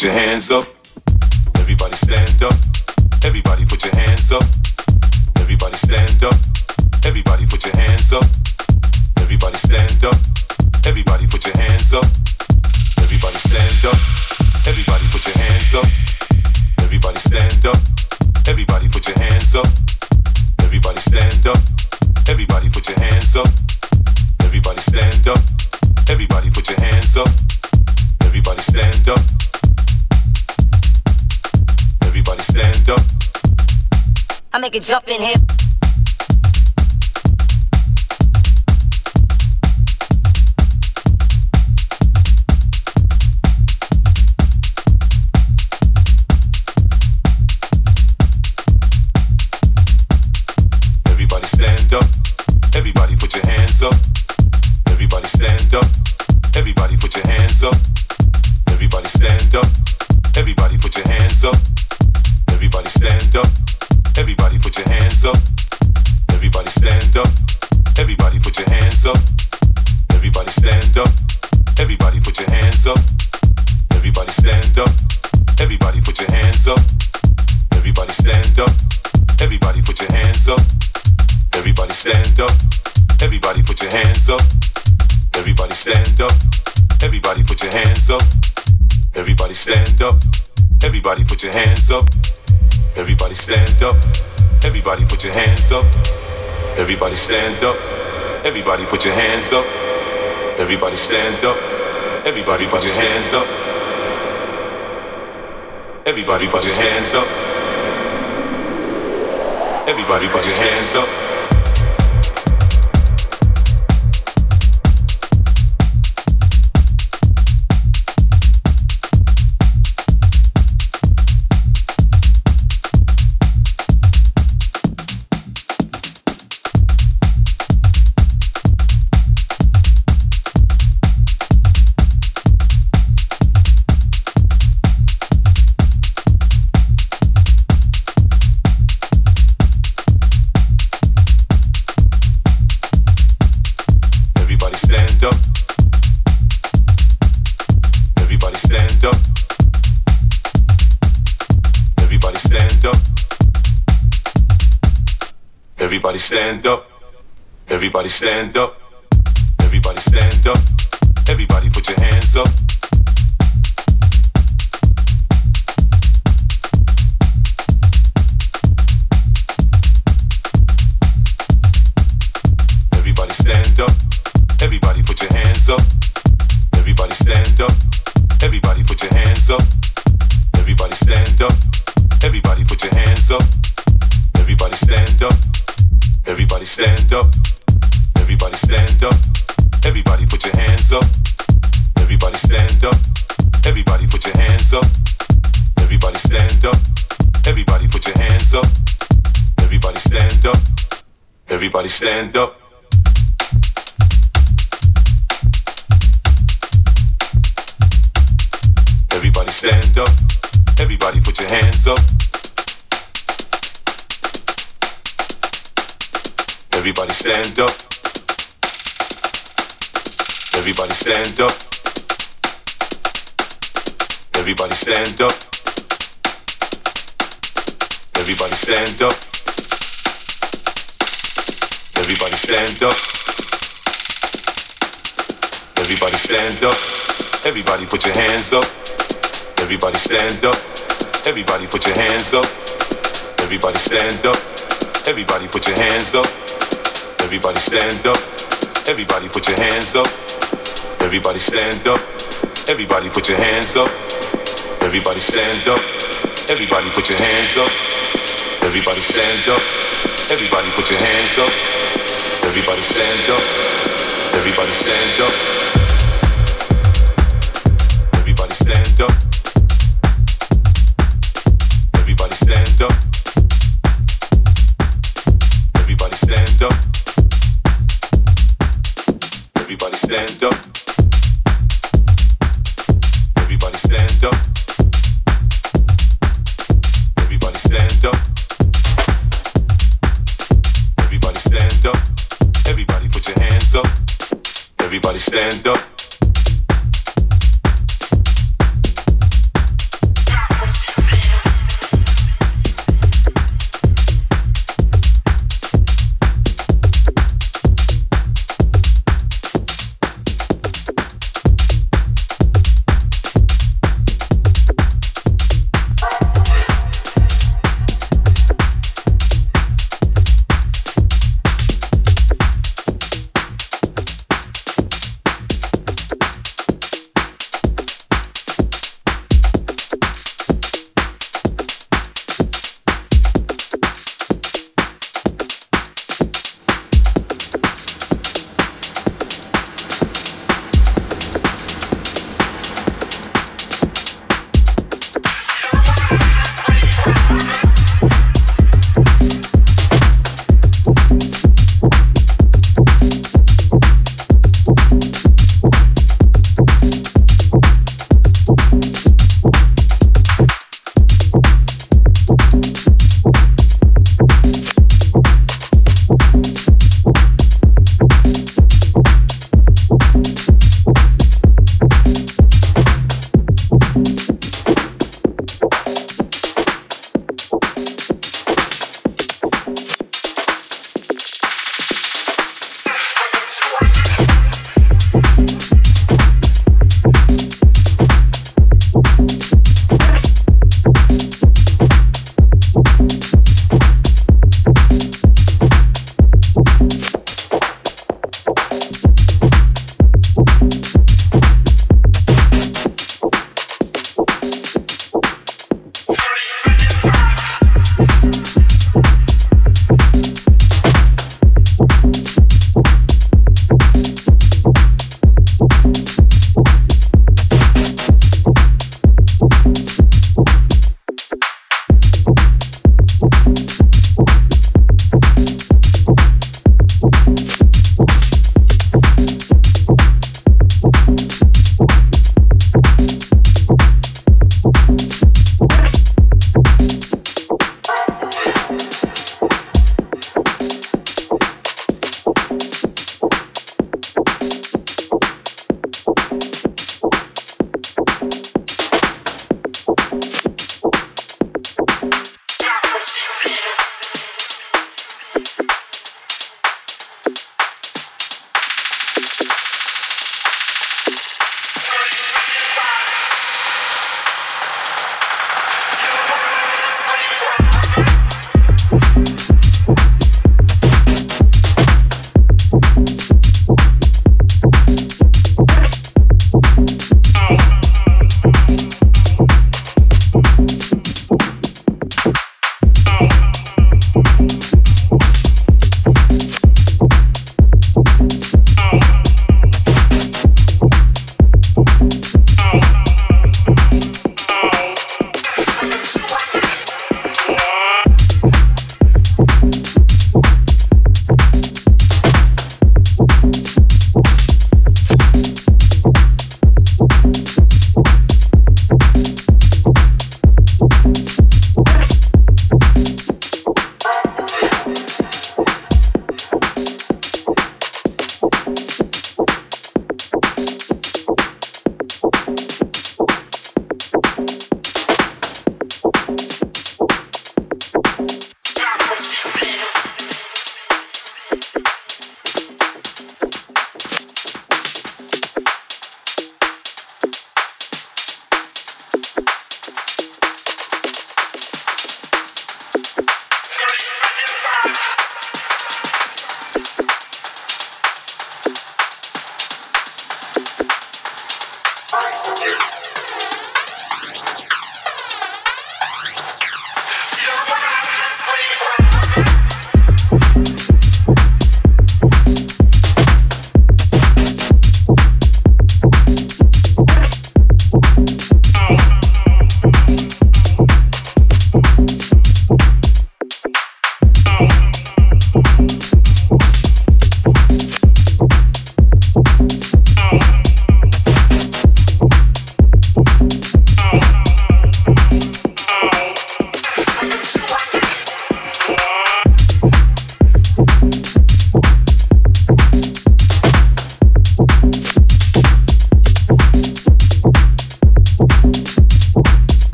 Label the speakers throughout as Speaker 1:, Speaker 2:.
Speaker 1: put your hands up.
Speaker 2: Make it jump in here.
Speaker 1: Stand up. Everybody put your hands up. Everybody stand up. Everybody put your hands up. Everybody stand up. Everybody put your hands up. Everybody put your hands up. Everybody put your hands up. Everybody put your hands up. Stand up. Everybody stand up. Stand up. Everybody stand up. Everybody put your hands up. Everybody stand up. Everybody stand up. Everybody stand up. Everybody stand up. Everybody stand up. Everybody stand up. Everybody put your hands up. Everybody stand up. Everybody put your hands up. Everybody stand up. Everybody put your hands up. Everybody stand up. Everybody put your hands up. Everybody stand up. Everybody put your hands up. Everybody stand up. Everybody put your hands up. Everybody stand up. Everybody put your hands up. Everybody stand up. Everybody stand up. Everybody stand up. Everybody stand up. Everybody stand up. Everybody stand up.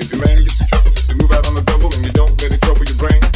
Speaker 1: If your man gets in trouble, you move out on the double and you don't let it trouble your brain.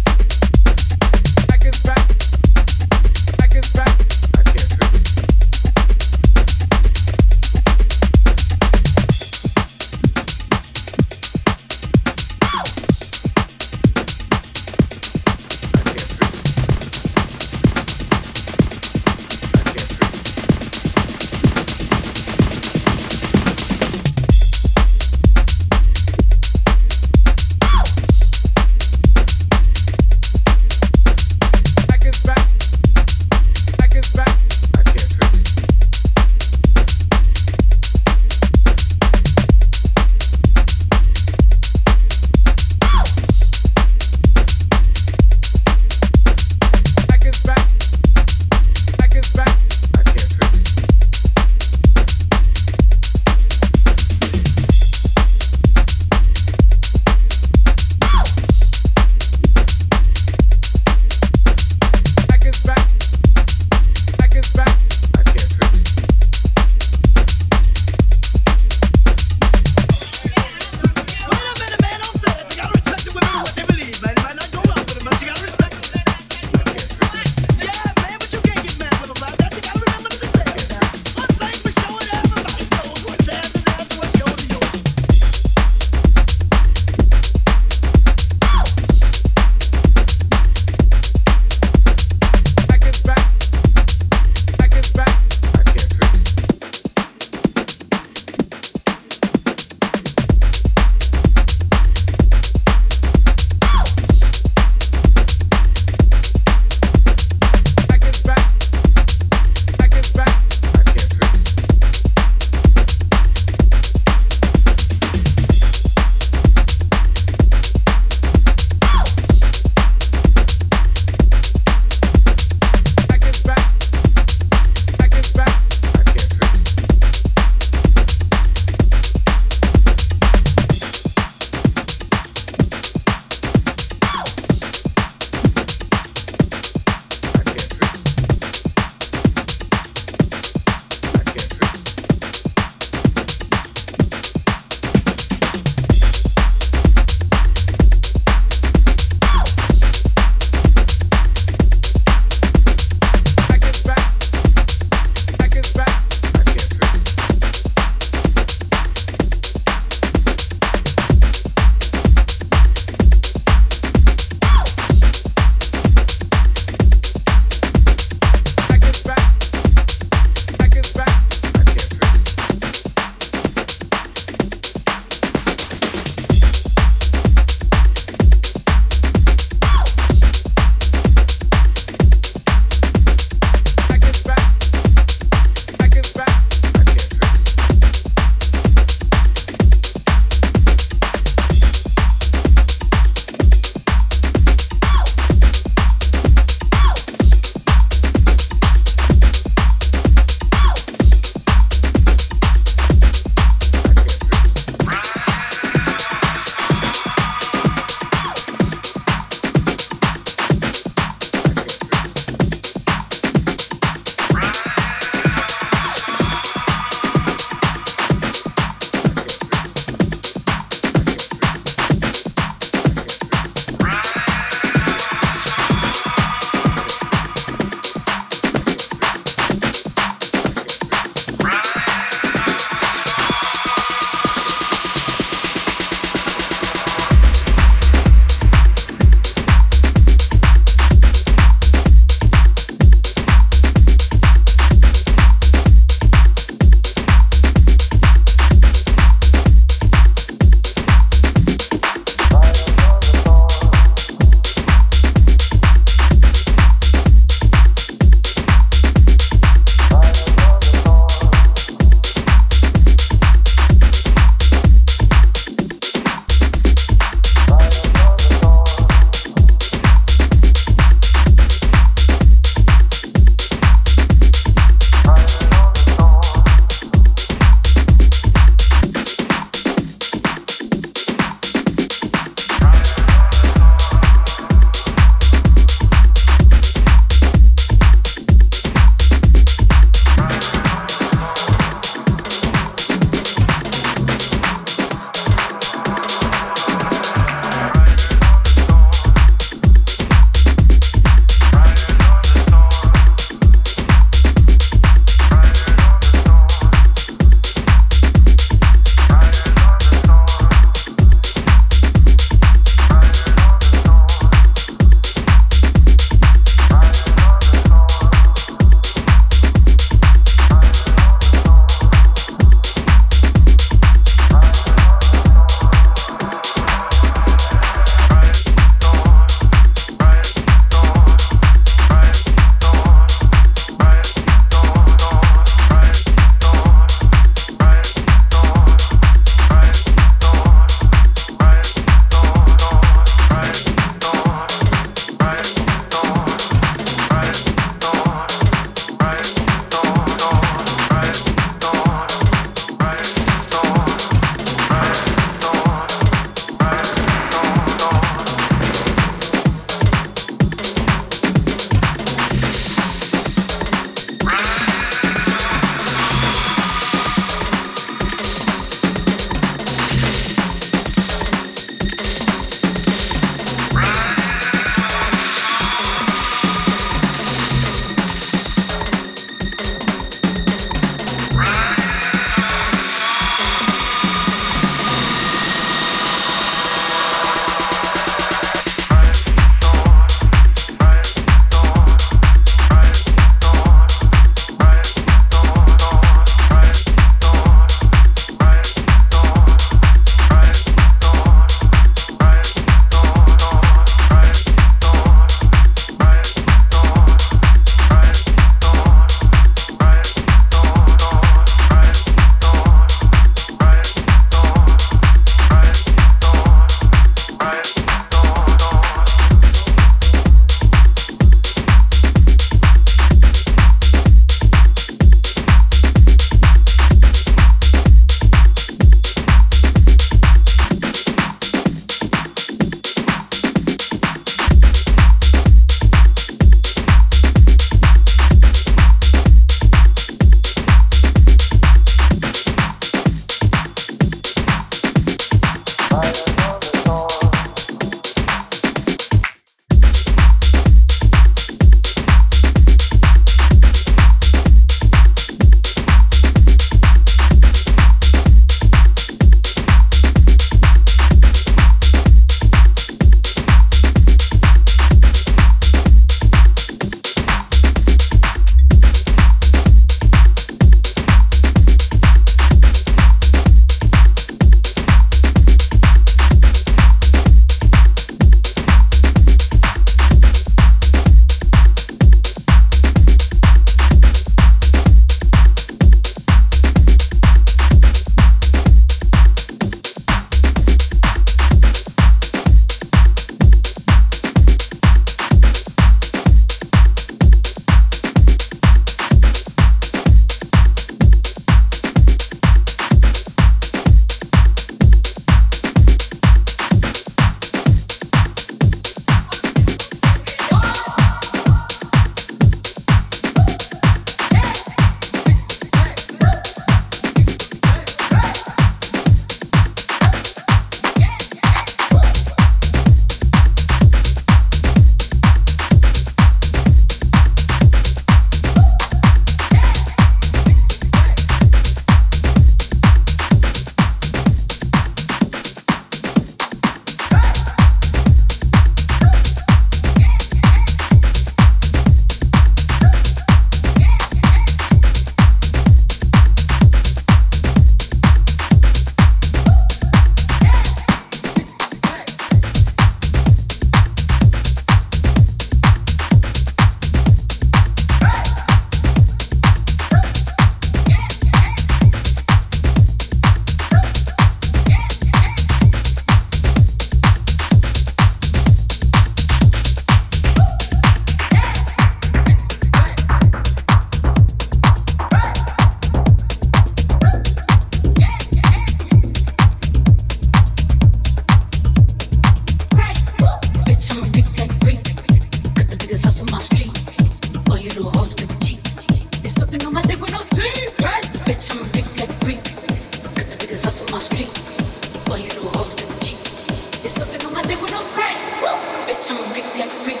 Speaker 3: like freak.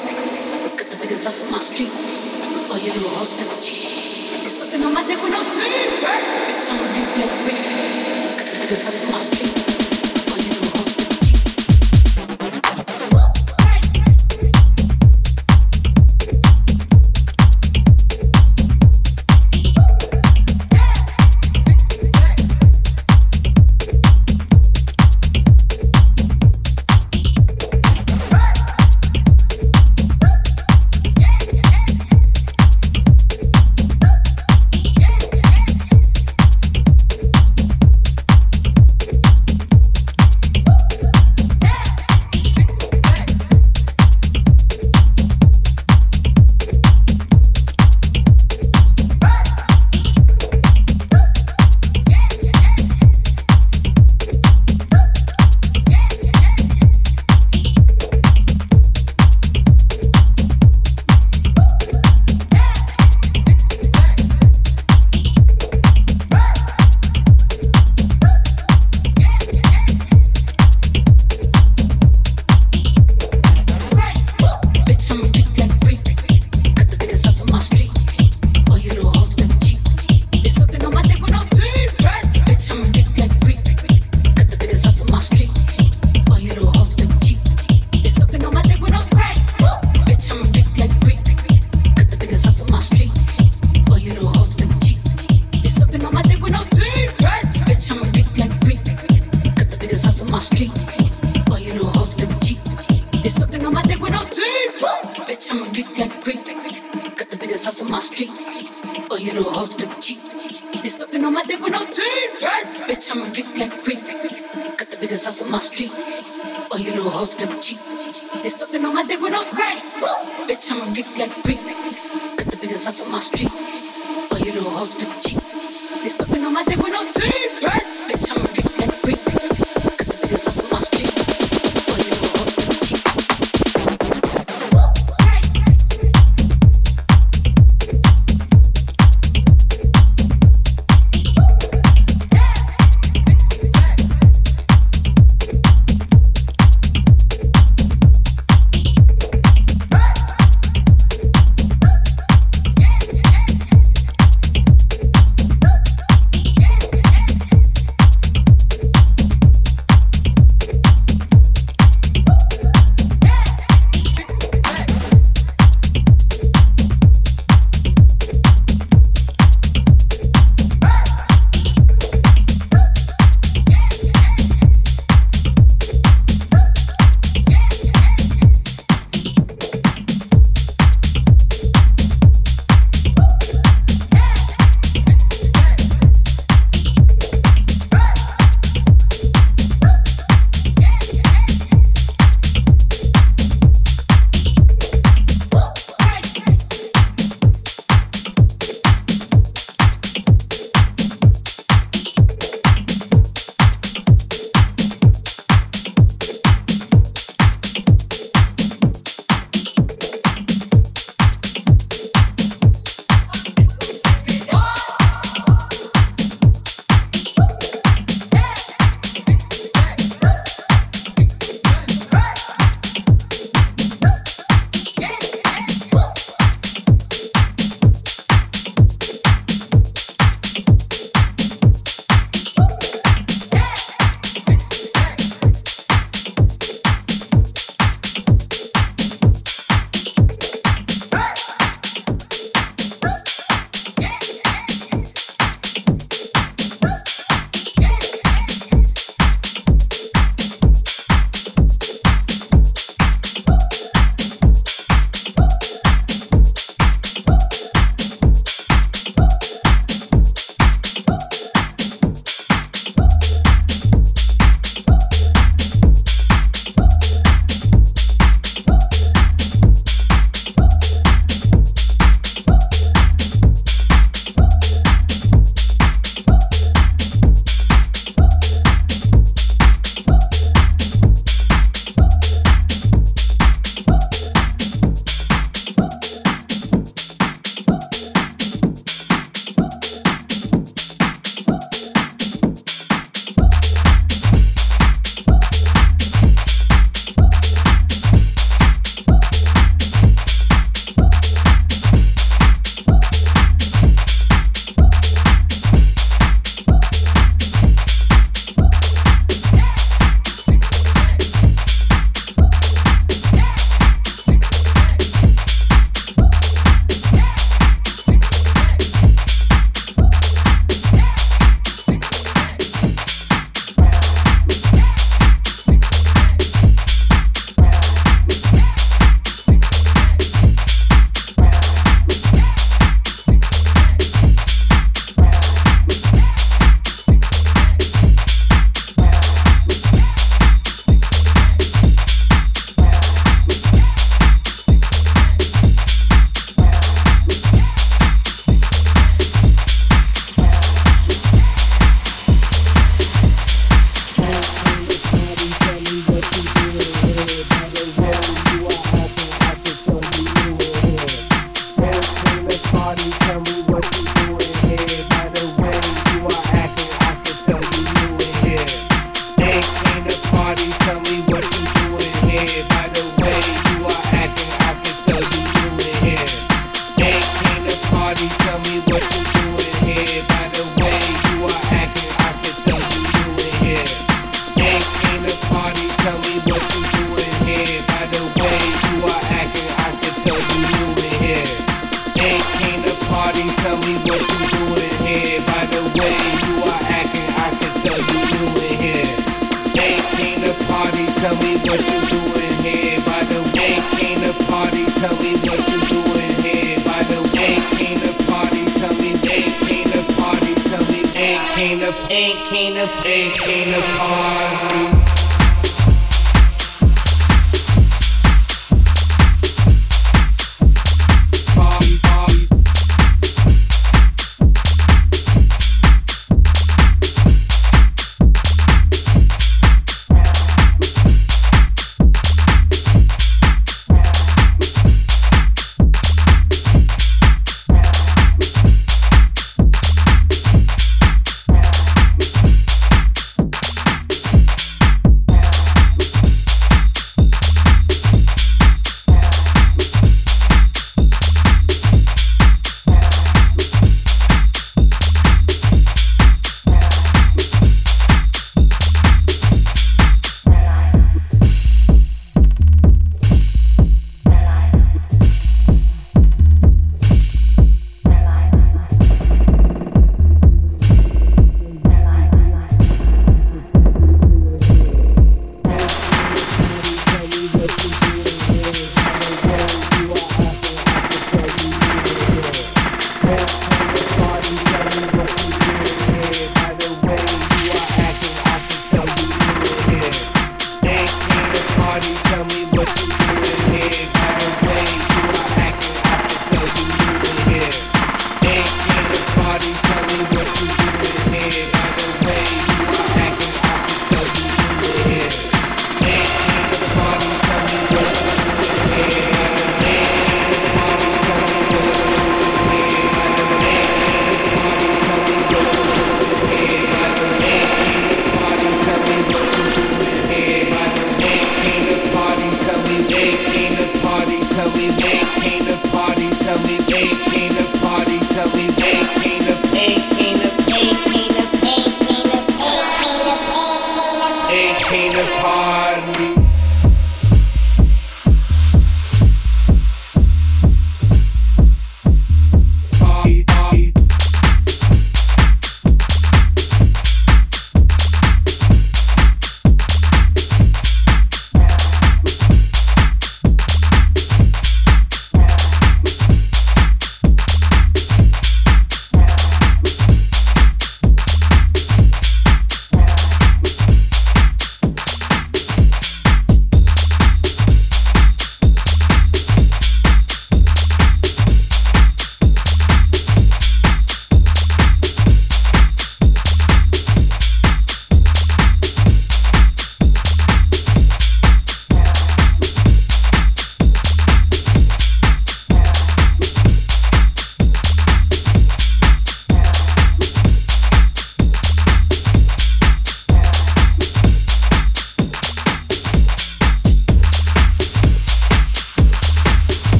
Speaker 3: Got the biggest house on my street. Oh, All you little hoes that cheat. There's something on my dick with no teeth. Bitch, I'm a deep
Speaker 4: like freak. Got the biggest house on my street.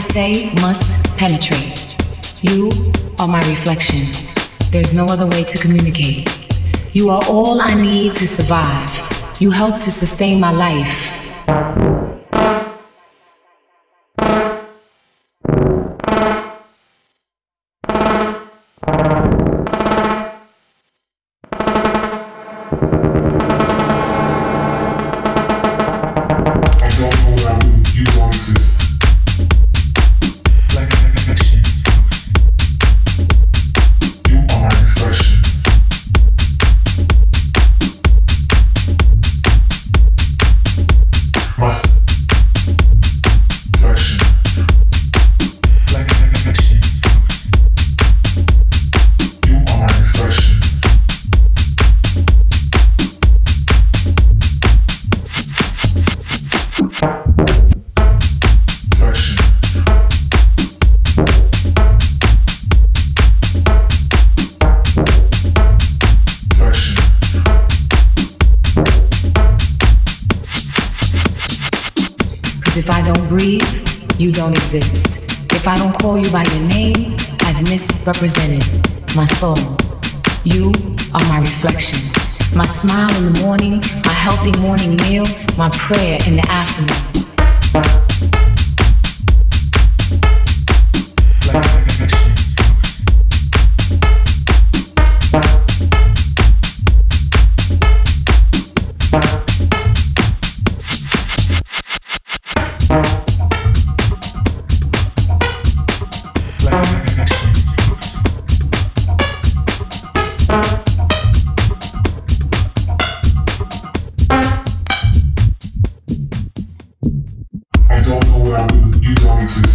Speaker 4: Say must penetrate. You are my reflection. There's no other way to communicate. You are all I need to survive. You help to sustain my life.
Speaker 5: Back